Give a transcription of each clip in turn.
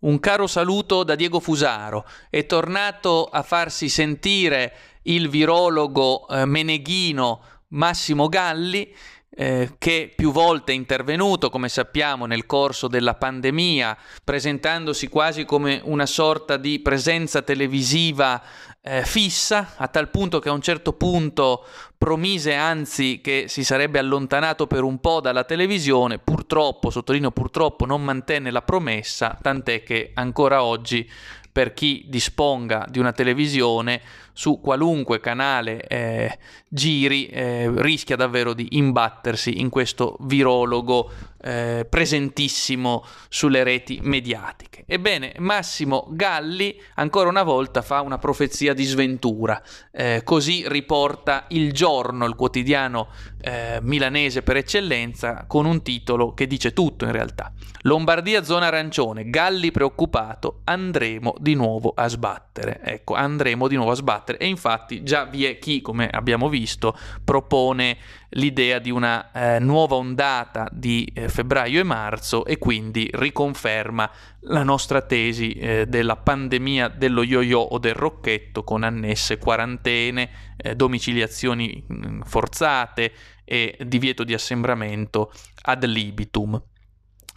Un caro saluto da Diego Fusaro. È tornato a farsi sentire il virologo eh, meneghino Massimo Galli, eh, che più volte è intervenuto, come sappiamo, nel corso della pandemia, presentandosi quasi come una sorta di presenza televisiva eh, fissa, a tal punto che a un certo punto promise anzi che si sarebbe allontanato per un po' dalla televisione, purtroppo, sottolineo purtroppo, non mantenne la promessa, tant'è che ancora oggi per chi disponga di una televisione su qualunque canale eh, giri eh, rischia davvero di imbattersi in questo virologo eh, presentissimo sulle reti mediatiche. Ebbene, Massimo Galli ancora una volta fa una profezia di sventura, eh, così riporta Il Giorno, il quotidiano eh, milanese per eccellenza, con un titolo che dice tutto in realtà. Lombardia zona arancione, Galli preoccupato, andremo di nuovo a sbattere. Ecco, andremo di nuovo a sbattere e infatti già vi è chi, come abbiamo visto, propone l'idea di una eh, nuova ondata di eh, febbraio e marzo e quindi riconferma la nostra tesi eh, della pandemia dello yo-yo o del rocchetto con annesse quarantene, eh, domiciliazioni mh, forzate e divieto di assembramento ad libitum.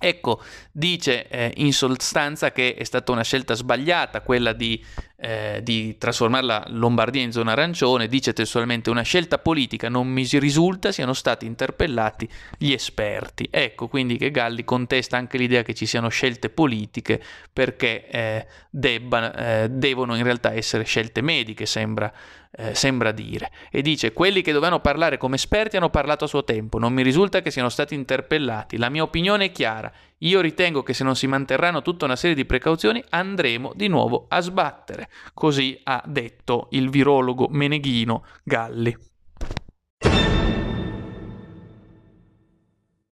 Ecco, dice eh, in sostanza che è stata una scelta sbagliata quella di, eh, di, trasformare la Lombardia in zona arancione, dice testualmente una scelta politica, non mi risulta siano stati interpellati gli esperti. Ecco quindi che Galli contesta anche l'idea che ci siano scelte politiche perché eh, debbano, eh, devono in realtà essere scelte mediche, sembra eh, sembra dire, e dice quelli che dovevano parlare come esperti hanno parlato a suo tempo, non mi risulta che siano stati interpellati, la mia opinione è chiara, io ritengo che se non si manterranno tutta una serie di precauzioni andremo di nuovo a sbattere, così ha detto il virologo meneghino Galli.